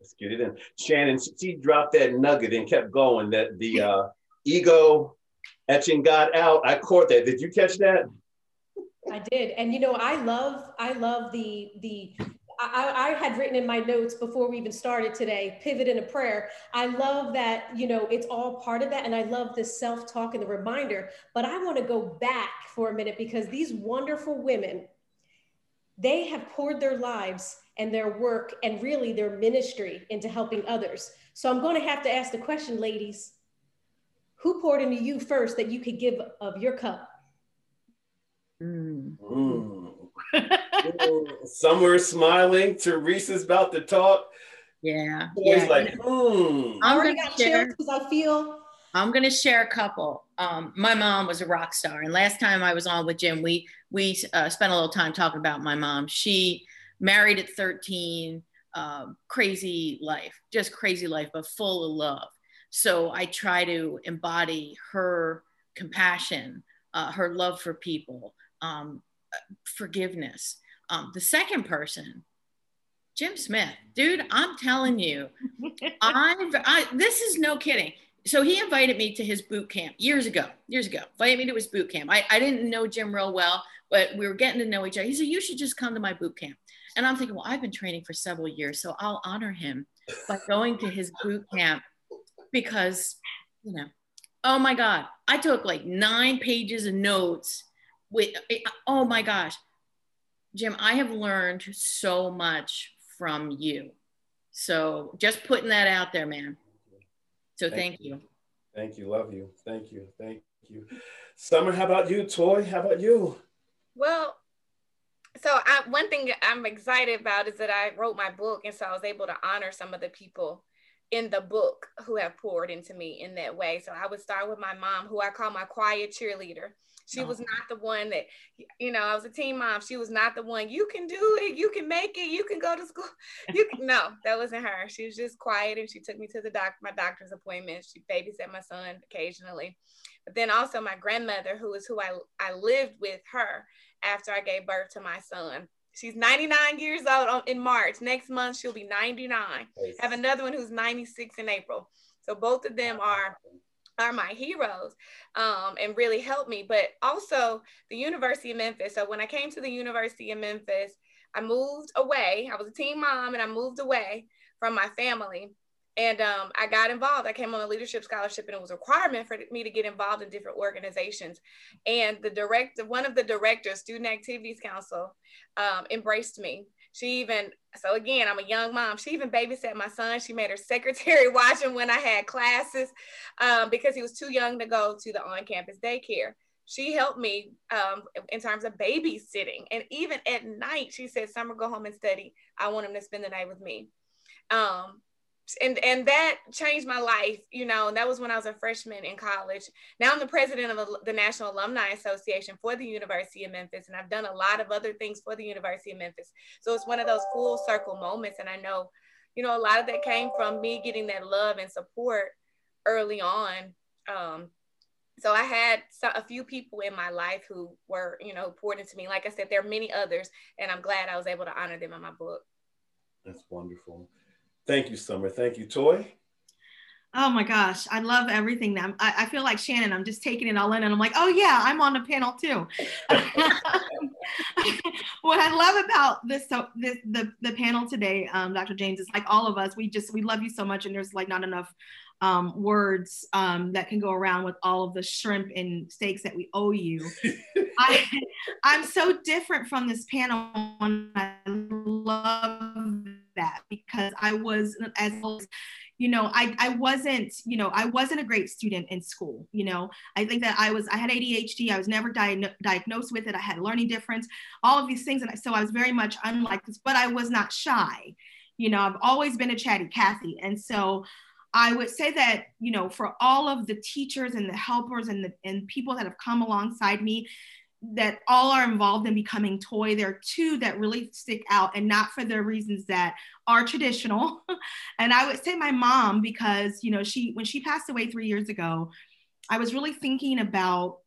Let's get it in. Shannon, she dropped that nugget and kept going. That the [LAUGHS] uh, ego etching God out. I caught that. Did you catch that? I did. And you know, I love, I love the, the, I, I, had written in my notes before we even started today, pivot in a prayer. I love that, you know, it's all part of that. And I love this self talk and the reminder. But I want to go back for a minute because these wonderful women, they have poured their lives and their work and really their ministry into helping others. So I'm going to have to ask the question, ladies who poured into you first that you could give of your cup? Mm. Mm. Some are smiling. Theresa's about to talk. Yeah. Always yeah. like, hmm. I already got chills because I feel. I'm gonna share a couple. Um, my mom was a rock star, and last time I was on with Jim, we we uh, spent a little time talking about my mom. She married at 13, uh, crazy life, just crazy life, but full of love. So I try to embody her compassion, uh, her love for people, um, forgiveness. Um, the second person, Jim Smith, dude, I'm telling you, I've, I, this is no kidding. So he invited me to his boot camp years ago, years ago, invited me to his boot camp. I, I didn't know Jim real well, but we were getting to know each other. He said, you should just come to my boot camp. And I'm thinking, well, I've been training for several years, so I'll honor him by going to his boot camp because, you know, oh my God, I took like nine pages of notes with, oh my gosh, Jim, I have learned so much from you. So just putting that out there, man. So thank, thank you. you. Thank you. Love you. Thank you. Thank you. Summer, how about you? Toi, how about you? Well, so I, one thing I'm excited about is that I wrote my book, and so I was able to honor some of the people in the book who have poured into me in that way. So I would start with my mom, who I call my quiet cheerleader. She oh. was not the one that, you know, I was a teen mom. She was not the one, you can do it, you can make it, you can go to school. [LAUGHS] You can, no, that wasn't her. She was just quiet and she took me to the doc, my doctor's appointment. She babysat my son occasionally. But then also my grandmother, who is who I, I lived with her after I gave birth to my son. She's 99 years old in March. Next month, she'll be 99. Nice. Have another one who's 96 in April. So both of them are are my heroes um, and really helped me. But also the University of Memphis. So when I came to the University of Memphis, I moved away. I was a teen mom and I moved away from my family and um, I got involved. I came on a leadership scholarship, and it was a requirement for me to get involved in different organizations. And the director, one of the directors, Student Activities Council, um, embraced me. She even, so again, I'm a young mom. She even babysat my son. She made her secretary [LAUGHS] watch him when I had classes um, because he was too young to go to the on-campus daycare. She helped me um, in terms of babysitting, and even at night, she said, "Summer, go home and study. I want him to spend the night with me." Um, and and that changed my life you know and that was when i was a freshman in college. Now i'm the president of the national alumni association for the university of memphis and i've done a lot of other things for the university of memphis. So it's one of those full circle moments and i know you know a lot of that came from me getting that love and support early on. Um, so i had a few people in my life who were you know poured into me. Like i said there are many others and i'm glad i was able to honor them in my book. That's wonderful Thank you, Summer. Thank you, Toi. Oh my gosh, I love everything. That I, I, feel like Shannon. I'm just taking it all in, and I'm like, oh yeah, I'm on the panel too. [LAUGHS] what I love about this, so this the the panel today, um, Dr. James, is like all of us. We just we love you so much, and there's like not enough um, words um, that can go around with all of the shrimp and steaks that we owe you. [LAUGHS] I, I'm so different from this panel, and I love that because I was as you know I, I wasn't you know I wasn't a great student in school you know. I think that I was I had ADHD I was never di- diagnosed with it I had a learning difference all of these things and so I was very much unlike this but I was not shy you know I've always been a chatty Cathy and so I would say that you know for all of the teachers and the helpers and the and people that have come alongside me that all are involved in becoming toi. There are two that really stick out, and not for the reasons that are traditional. [LAUGHS] and I would say my mom, because you know, she when she passed away three years ago, I was really thinking about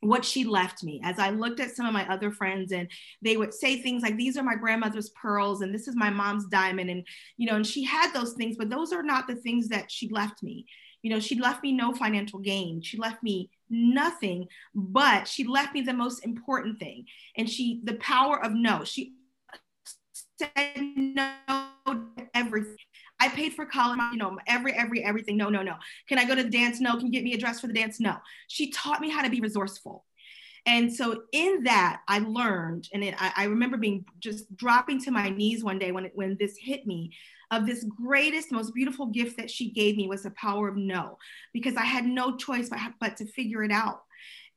what she left me as I looked at some of my other friends and they would say things like these are my grandmother's pearls and this is my mom's diamond and you know and she had those things but those are not the things that she left me you know, she left me no financial gain. She left me nothing, but she left me the most important thing. And she, the power of no, she said no to everything. I paid for college, you know, every, every, everything. No, no, no. Can I go to the dance? No. Can you get me a dress for the dance? No. She taught me how to be resourceful. And so in that, I learned, and it, I, I remember being just dropping to my knees one day when, when this hit me of this greatest, most beautiful gift that she gave me was the power of no, because I had no choice but, but to figure it out.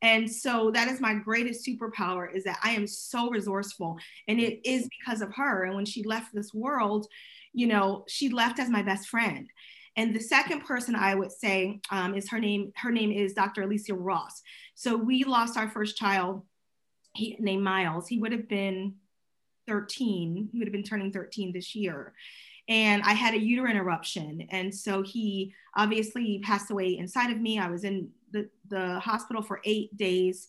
And so that is my greatest superpower is that I am so resourceful. And it is because of her. And when she left this world, you know, she left as my best friend. And the second person I would say um, is her name. Her name is Dr. Alicia Ross. So we lost our first child, he, named Miles. He would have been 13. He would have been turning 13 this year. And I had a uterine eruption. And so he obviously passed away inside of me. I was in the, the hospital for eight days.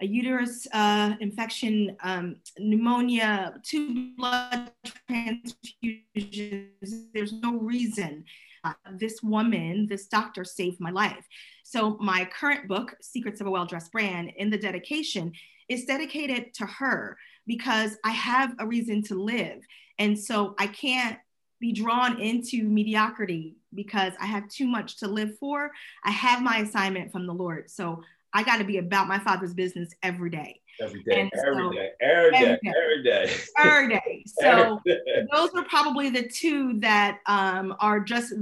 A uterus uh, infection, um, pneumonia, two blood transfusions. There's no reason uh, this woman, this doctor saved my life. So, my current book, Secrets of a Well Dressed Brand, in the dedication, is dedicated to her because I have a reason to live. And so I can't be drawn into mediocrity because I have too much to live for. I have my assignment from the Lord. So I got to be about my father's business every day. Every day, every, so, day every day, every day, every day, every day. [LAUGHS] So every day. those are probably the two that um, are just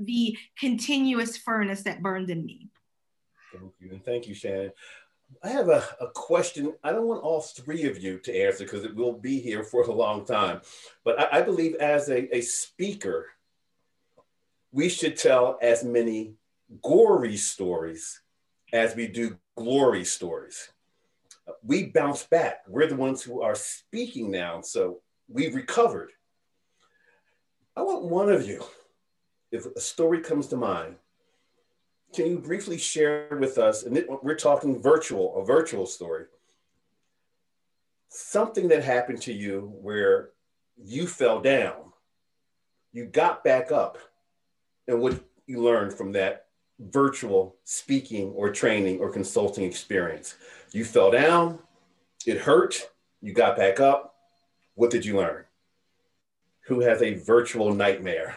the continuous furnace that burned in me. Thank you, and thank you, Shannon. I have a, a question. I don't want all three of you to answer because it will be here for a long time. But I, I believe as a, a speaker, we should tell as many gory stories as we do glory stories. We bounce back. We're the ones who are speaking now. So we've recovered. I want one of you, if a story comes to mind, can you briefly share with us, and we're talking virtual, a virtual story, something that happened to you where you fell down, you got back up, and what you learned from that virtual speaking or training or consulting experience. You fell down, it hurt, you got back up. What did you learn? Who has a virtual nightmare?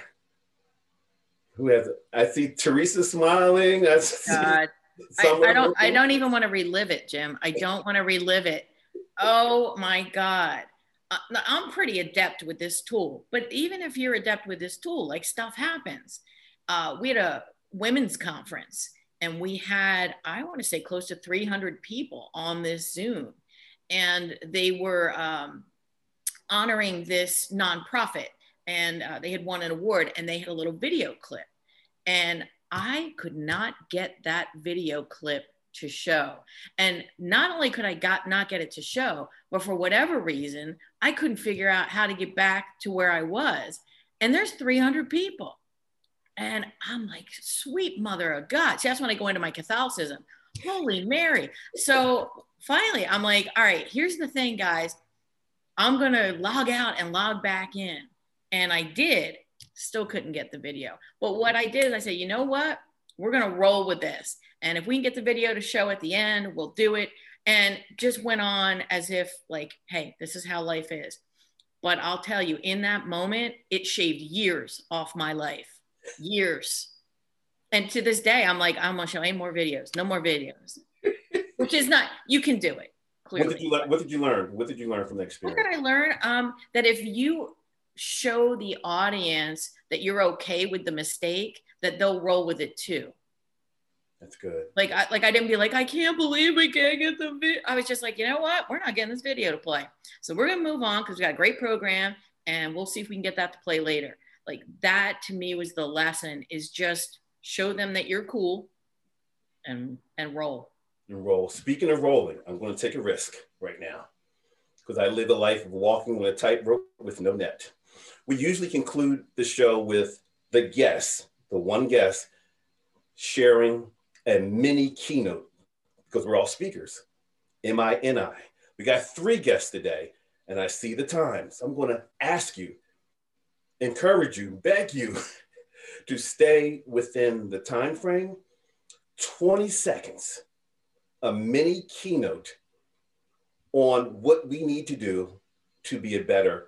Who has I see Theresa smiling. I God. [LAUGHS] I, I, don't I don't even want to relive it, Jim. I don't want to relive it. Oh my God. Uh, I'm pretty adept with this tool, but even if you're adept with this tool, like stuff happens. Uh, we had a women's conference and we had, I want to say close to 300 people on this Zoom. And they were um, honoring this nonprofit and uh, they had won an award and they had a little video clip. And I could not get that video clip to show. And not only could I got not get it to show, but for whatever reason, I couldn't figure out how to get back to where I was. And there's 300 people. And I'm like, sweet mother of God. See, that's when I go into my Catholicism. Holy Mary. So finally, I'm like, all right, here's the thing, guys. I'm going to log out and log back in. And I did, still couldn't get the video. But what I did is I said, you know what? We're going to roll with this. And if we can get the video to show at the end, we'll do it. And just went on as if, like, hey, this is how life is. But I'll tell you, in that moment, it shaved years off my life. Years. And to this day, I'm like, I'm going to show any more videos, no more videos, [LAUGHS] which is not, you can do it. Clearly. What did you learn? What did you learn? What did you learn from the experience? What did I learn? Um, that if you show the audience that you're okay with the mistake, that they'll roll with it too. That's good. Like I like I didn't be like, I can't believe we can't get the video. I was just like, you know what? We're not getting this video to play. So we're gonna move on because we got a great program and we'll see if we can get that to play later. Like that to me was the lesson is just show them that you're cool and and roll. And roll. Speaking of rolling, I'm gonna take a risk right now because I live a life of walking on a tightrope with no net we usually conclude the show with the guest, the one guest, sharing a mini keynote because we're all speakers. M I N I. We got three guests today, and I see the times. I'm going to ask you, encourage you, beg you [LAUGHS] to stay within the time frame 20 seconds, a mini keynote on what we need to do to be a better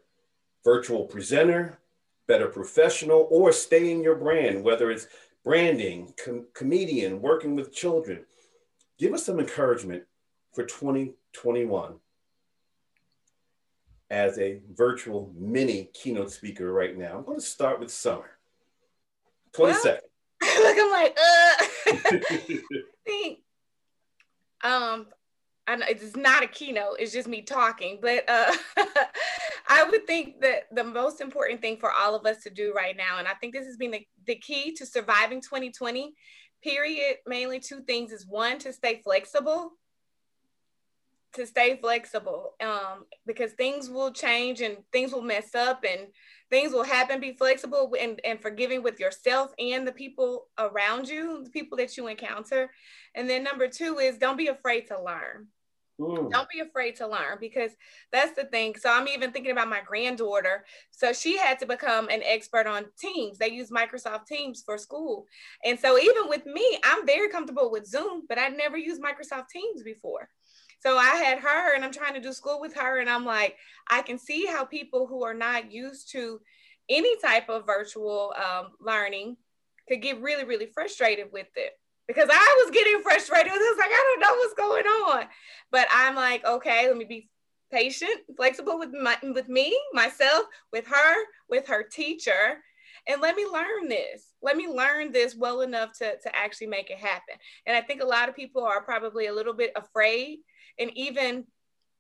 virtual presenter, better professional, or stay in your brand, whether it's branding, com- comedian, working with children. Give us some encouragement for 2021 as a virtual mini keynote speaker right now. I'm going to start with Summer. 20 well, seconds. [LAUGHS] Look, I'm like, uh. [LAUGHS] [LAUGHS] Um, I know it's not a keynote, it's just me talking. But uh, I would think that the most important thing for all of us to do right now, and I think this has been the, the key to surviving 2020, period, mainly two things is one, to stay flexible. To stay flexible, um, because things will change and things will mess up and things will happen. Be flexible and, and forgiving with yourself and the people around you, the people that you encounter. And then number two is don't be afraid to learn Mm. Don't be afraid to learn because that's the thing. So I'm even thinking about my granddaughter. So she had to become an expert on Teams. They use Microsoft Teams for school. And so even with me, I'm very comfortable with Zoom, but I'd never used Microsoft Teams before. So I had her and I'm trying to do school with her. And I'm like, I can see how people who are not used to any type of virtual um, learning could get really, really frustrated with it because I was getting frustrated. I was like, I don't know what's going on. But I'm like, okay, let me be patient, flexible with my with me, myself, with her, with her teacher. And let me learn this. Let me learn this well enough to, to actually make it happen. And I think a lot of people are probably a little bit afraid and even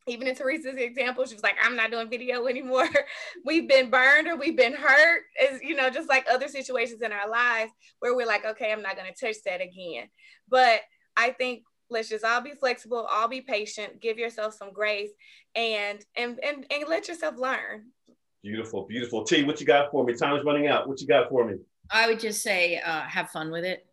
even in Theresa's example, she was like, I'm not doing video anymore. [LAUGHS] we've been burned or we've been hurt, as you know, just like other situations in our lives where we're like, okay, I'm not going to touch that again. But I think let's just all be flexible, all be patient, give yourself some grace and and and, and let yourself learn. Beautiful, beautiful. T, what you got for me? Time's running out. What you got for me? I would just say uh, have fun with it.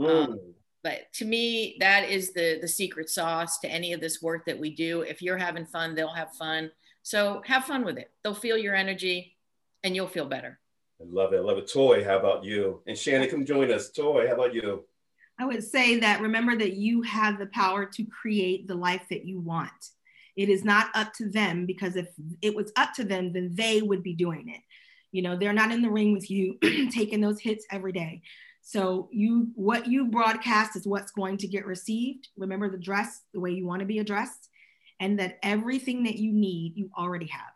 Mm. Um, but to me that is the the secret sauce to any of this work that we do. If you're having fun they'll have fun. So have fun with it. They'll feel your energy and you'll feel better. I love it. I love it. Toi how about you? And shannon come join us. Toi how about you? I would say that remember that you have the power to create the life that you want. It is not up to them because if it was up to them then they would be doing it. You know they're not in the ring with you [CLEARS THROAT] taking those hits every day so you what you broadcast is what's going to get received. Remember the dress the way you want to be addressed, and that everything that you need you already have.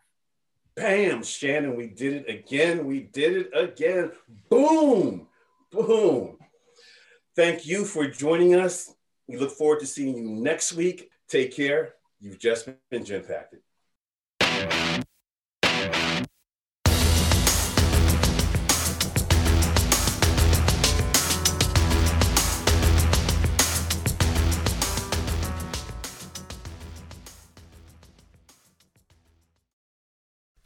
Bam, Shannon, we did it again. We did it again. Boom, boom. Thank you for joining us. We look forward to seeing you next week. Take care. You've just been Genpacted.